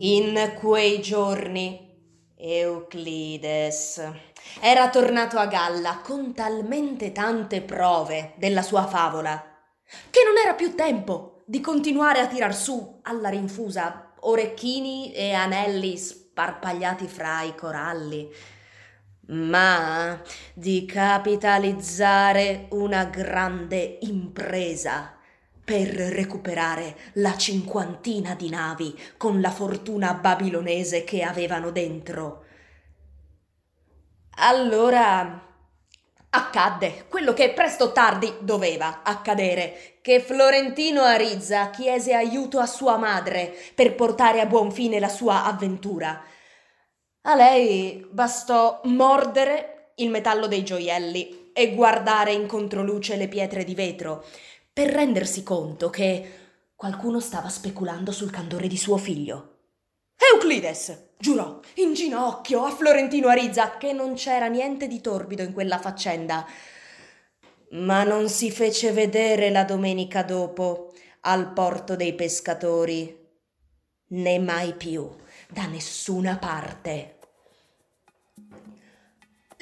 In quei giorni Euclides era tornato a galla con talmente tante prove della sua favola che non era più tempo di continuare a tirar su alla rinfusa orecchini e anelli sparpagliati fra i coralli, ma di capitalizzare una grande impresa per recuperare la cinquantina di navi con la fortuna babilonese che avevano dentro. Allora accadde quello che presto o tardi doveva accadere, che Florentino Arizza chiese aiuto a sua madre per portare a buon fine la sua avventura. A lei bastò mordere il metallo dei gioielli e guardare in controluce le pietre di vetro per rendersi conto che qualcuno stava speculando sul candore di suo figlio. Euclides giurò in ginocchio a Florentino Arizza che non c'era niente di torbido in quella faccenda. Ma non si fece vedere la domenica dopo al porto dei pescatori, né mai più da nessuna parte.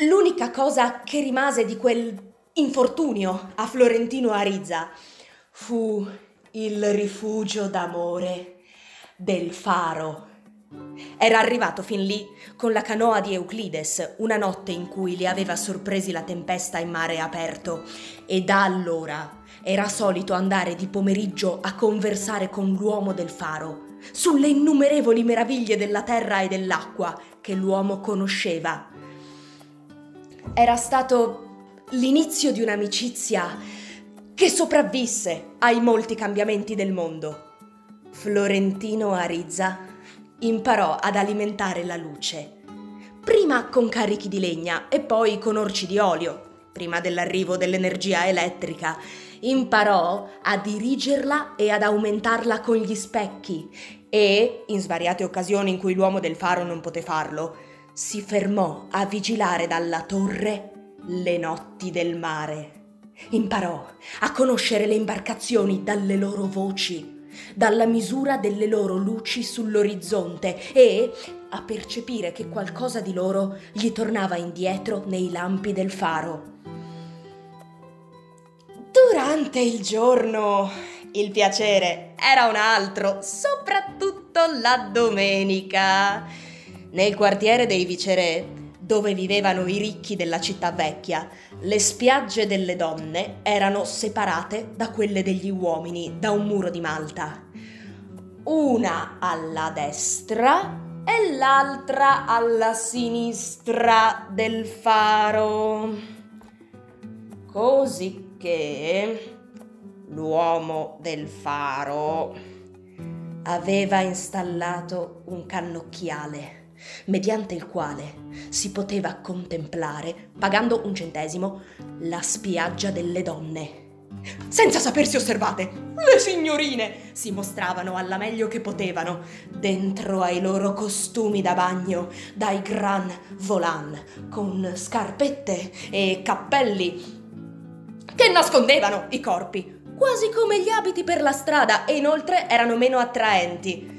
L'unica cosa che rimase di quel infortunio a Florentino Arizza fu il rifugio d'amore del faro. Era arrivato fin lì con la canoa di Euclides una notte in cui li aveva sorpresi la tempesta in mare aperto e da allora era solito andare di pomeriggio a conversare con l'uomo del faro sulle innumerevoli meraviglie della terra e dell'acqua che l'uomo conosceva. Era stato l'inizio di un'amicizia che sopravvisse ai molti cambiamenti del mondo. Florentino Arizza imparò ad alimentare la luce, prima con carichi di legna e poi con orci di olio. Prima dell'arrivo dell'energia elettrica, imparò a dirigerla e ad aumentarla con gli specchi e, in svariate occasioni in cui l'uomo del faro non poté farlo, si fermò a vigilare dalla torre le notti del mare. Imparò a conoscere le imbarcazioni dalle loro voci, dalla misura delle loro luci sull'orizzonte e a percepire che qualcosa di loro gli tornava indietro nei lampi del faro. Durante il giorno il piacere era un altro, soprattutto la domenica. Nel quartiere dei viceré dove vivevano i ricchi della città vecchia, le spiagge delle donne erano separate da quelle degli uomini da un muro di malta. Una alla destra e l'altra alla sinistra del faro. Così che l'uomo del faro aveva installato un cannocchiale mediante il quale si poteva contemplare, pagando un centesimo, la spiaggia delle donne. Senza sapersi osservate, le signorine si mostravano alla meglio che potevano, dentro ai loro costumi da bagno, dai gran volant, con scarpette e cappelli che nascondevano i corpi, quasi come gli abiti per la strada e inoltre erano meno attraenti.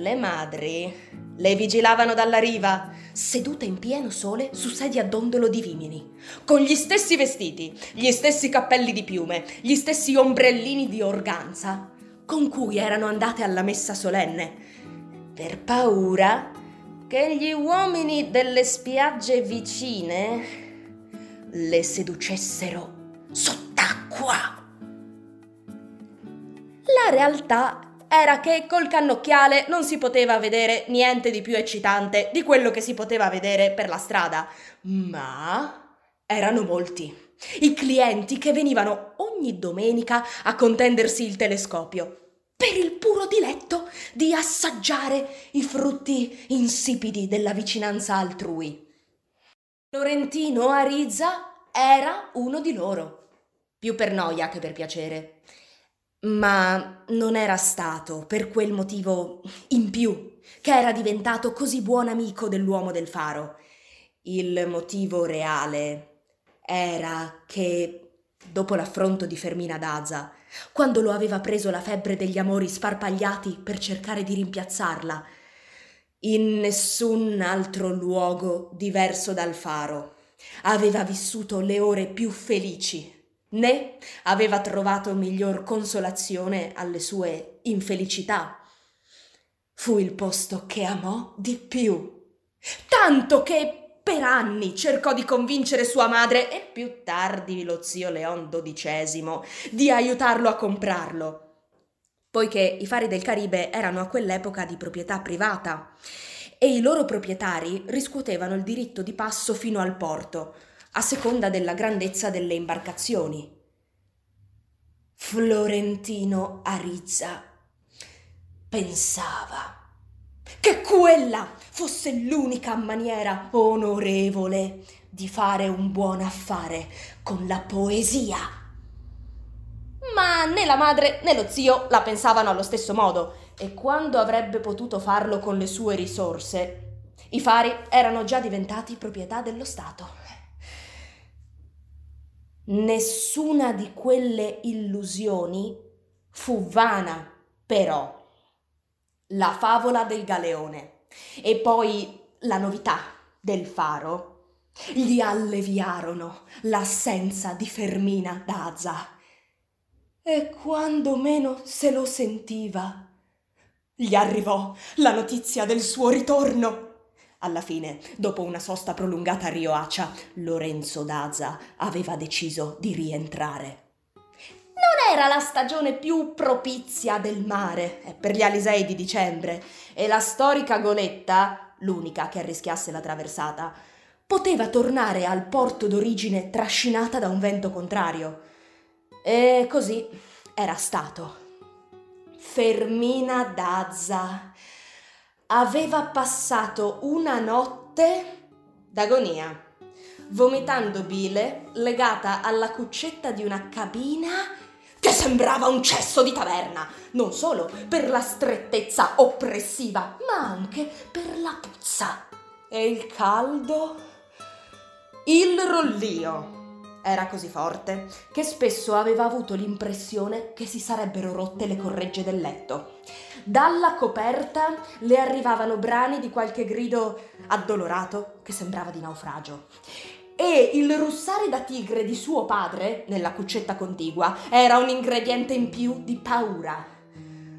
Le madri le vigilavano dalla riva, sedute in pieno sole su sedie a dondolo di vimini, con gli stessi vestiti, gli stessi cappelli di piume, gli stessi ombrellini di organza con cui erano andate alla messa solenne, per paura che gli uomini delle spiagge vicine le seducessero sott'acqua. La realtà era che col cannocchiale non si poteva vedere niente di più eccitante di quello che si poteva vedere per la strada, ma erano molti i clienti che venivano ogni domenica a contendersi il telescopio per il puro diletto di assaggiare i frutti insipidi della vicinanza altrui. Florentino Arizza era uno di loro, più per noia che per piacere ma non era stato per quel motivo in più che era diventato così buon amico dell'uomo del faro. Il motivo reale era che, dopo l'affronto di Fermina Daza, quando lo aveva preso la febbre degli amori sparpagliati per cercare di rimpiazzarla, In nessun altro luogo diverso dal faro aveva vissuto le ore più felici, né aveva trovato miglior consolazione alle sue infelicità. Fu il posto che amò di più, tanto che per anni cercò di convincere sua madre e più tardi lo zio Leon XII di aiutarlo a comprarlo poiché i fari del Caribe erano a quell'epoca di proprietà privata e i loro proprietari riscuotevano il diritto di passo fino al porto, a seconda della grandezza delle imbarcazioni. Florentino Arizza pensava che quella fosse l'unica maniera onorevole di fare un buon affare con la poesia ma né la madre né lo zio la pensavano allo stesso modo e quando avrebbe potuto farlo con le sue risorse, i fari erano già diventati proprietà dello Stato. Nessuna di quelle illusioni fu vana, però. La favola del galeone e poi la novità del faro gli alleviarono l'assenza di Fermina Daza e quando meno se lo sentiva, gli arrivò la notizia del suo ritorno. Alla fine, dopo una sosta prolungata a Rio Acia, Lorenzo Daza aveva deciso di rientrare. Non era la stagione più propizia del mare, per gli Alisei di dicembre, e la storica goletta, l'unica che arrischiasse la traversata, poteva tornare al porto d'origine trascinata da un vento contrario. E così era stato. Fermina Dazza aveva passato una notte d'agonia, vomitando bile legata alla cuccetta di una cabina che sembrava un cesso di taverna, non solo per la strettezza oppressiva, ma anche per la puzza e il caldo, il rollio era così forte che spesso aveva avuto l'impressione che si sarebbero rotte le corregge del letto. Dalla coperta le arrivavano brani di qualche grido addolorato che sembrava di naufragio. E il russare da tigre di suo padre, nella cuccetta contigua, era un ingrediente in più di paura.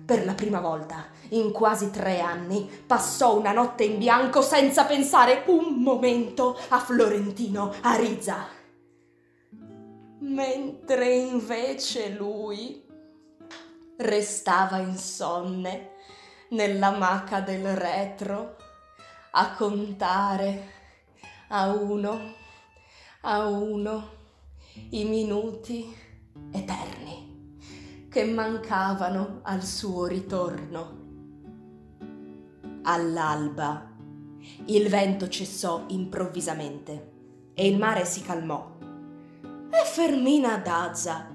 Per la prima volta in quasi tre anni passò una notte in bianco senza pensare un momento a Florentino Arizza mentre invece lui restava insonne nella maca del retro a contare a uno a uno i minuti eterni che mancavano al suo ritorno. All'alba il vento cessò improvvisamente e il mare si calmò e Fermina Dazza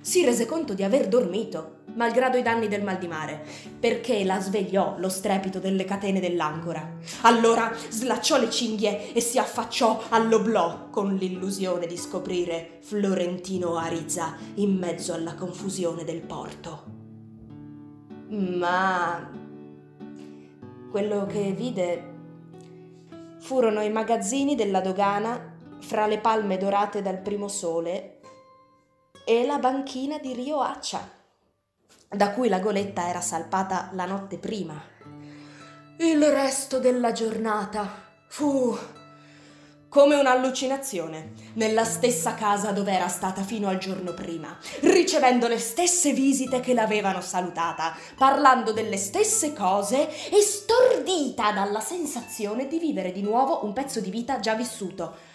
si rese conto di aver dormito, malgrado i danni del mal di mare, perché la svegliò lo strepito delle catene dell'ancora. Allora slacciò le cinghie e si affacciò all'oblò con l'illusione di scoprire Florentino Arizza in mezzo alla confusione del porto. Ma quello che vide furono i magazzini della dogana fra le palme dorate dal primo sole e la banchina di Rio Accia, da cui la goletta era salpata la notte prima. Il resto della giornata fu come un'allucinazione, nella stessa casa dove era stata fino al giorno prima, ricevendo le stesse visite che l'avevano salutata, parlando delle stesse cose e stordita dalla sensazione di vivere di nuovo un pezzo di vita già vissuto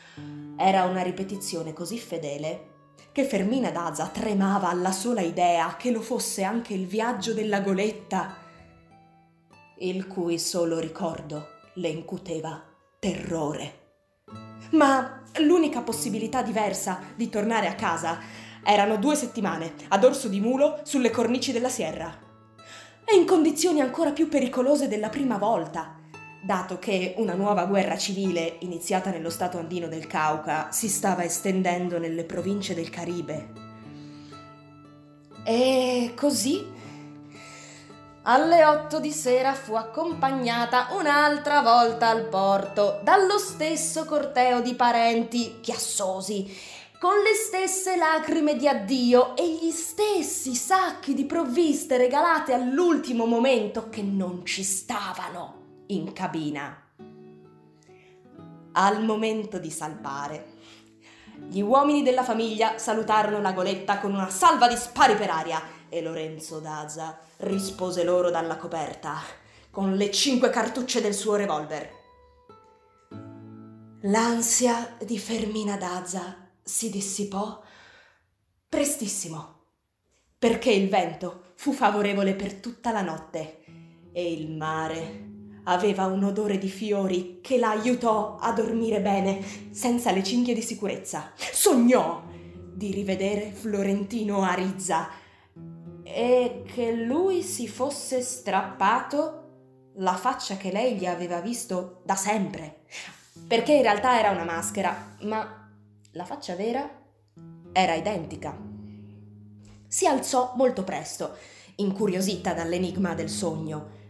era una ripetizione così fedele che Fermina Daza tremava alla sola idea che lo fosse anche il viaggio della goletta, il cui solo ricordo le incuteva terrore. Ma l'unica possibilità diversa di tornare a casa erano due settimane a dorso di mulo sulle cornici della Sierra. E in condizioni ancora più pericolose della prima volta, dato che una nuova guerra civile iniziata nello stato andino del Cauca si stava estendendo nelle province del Caribe. E così alle otto di sera fu accompagnata un'altra volta al porto dallo stesso corteo di parenti chiassosi, con le stesse lacrime di addio e gli stessi sacchi di provviste regalate all'ultimo momento che non ci stavano in cabina. Al momento di salpare, gli uomini della famiglia salutarono la goletta con una salva di spari per aria e Lorenzo Daza rispose loro dalla coperta con le cinque cartucce del suo revolver. L'ansia di Fermina Daza si dissipò prestissimo, perché il vento fu favorevole per tutta la notte e il mare aveva un odore di fiori che la aiutò a dormire bene, senza le cinghie di sicurezza. Sognò di rivedere Florentino Arizza e che lui si fosse strappato la faccia che lei gli aveva visto da sempre, perché in realtà era una maschera, ma la faccia vera era identica. Si alzò molto presto, incuriosita dall'enigma del sogno,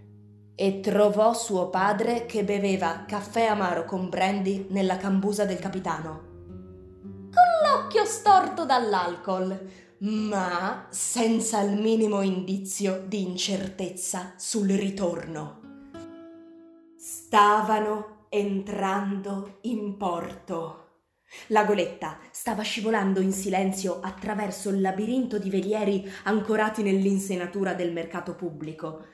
e trovò suo padre che beveva caffè amaro con brandy nella cambusa del capitano. Con l'occhio storto dall'alcol, ma senza il minimo indizio di incertezza sul ritorno. Stavano entrando in porto. La goletta stava scivolando in silenzio attraverso il labirinto di velieri ancorati nell'insenatura del mercato pubblico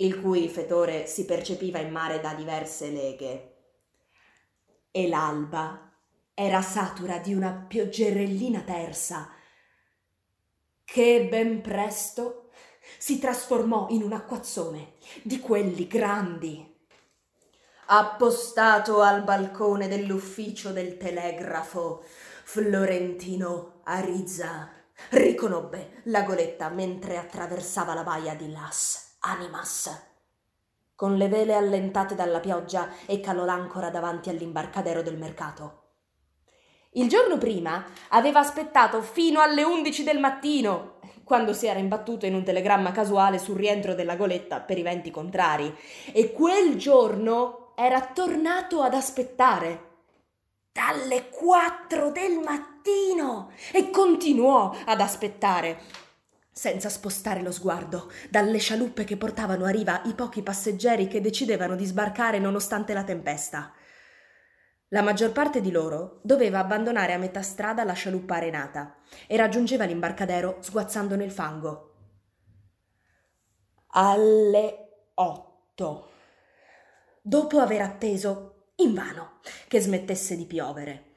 il cui fetore si percepiva in mare da diverse leghe. E l'alba era satura di una pioggerellina tersa che ben presto si trasformò in un acquazzone di quelli grandi. Appostato al balcone dell'ufficio del telegrafo, Florentino Arizza riconobbe la goletta mentre attraversava la baia di Las Animas. Con le vele allentate dalla pioggia e calò l'ancora davanti all'imbarcadero del mercato. Il giorno prima aveva aspettato fino alle undici del mattino, quando si era imbattuto in un telegramma casuale sul rientro della goletta per i venti contrari, e quel giorno era tornato ad aspettare. Dalle quattro del mattino! E continuò ad aspettare senza spostare lo sguardo dalle scialuppe che portavano a riva i pochi passeggeri che decidevano di sbarcare nonostante la tempesta. La maggior parte di loro doveva abbandonare a metà strada la scialuppa arenata e raggiungeva l'imbarcadero sguazzando nel fango. Alle otto. Dopo aver atteso, invano, che smettesse di piovere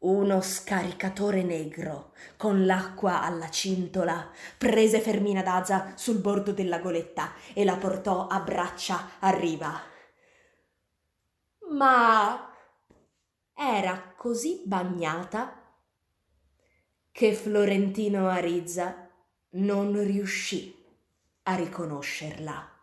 uno scaricatore negro con l'acqua alla cintola prese Fermina Daza sul bordo della goletta e la portò a braccia a riva. Ma era così bagnata che Florentino Arizza non riuscì a riconoscerla.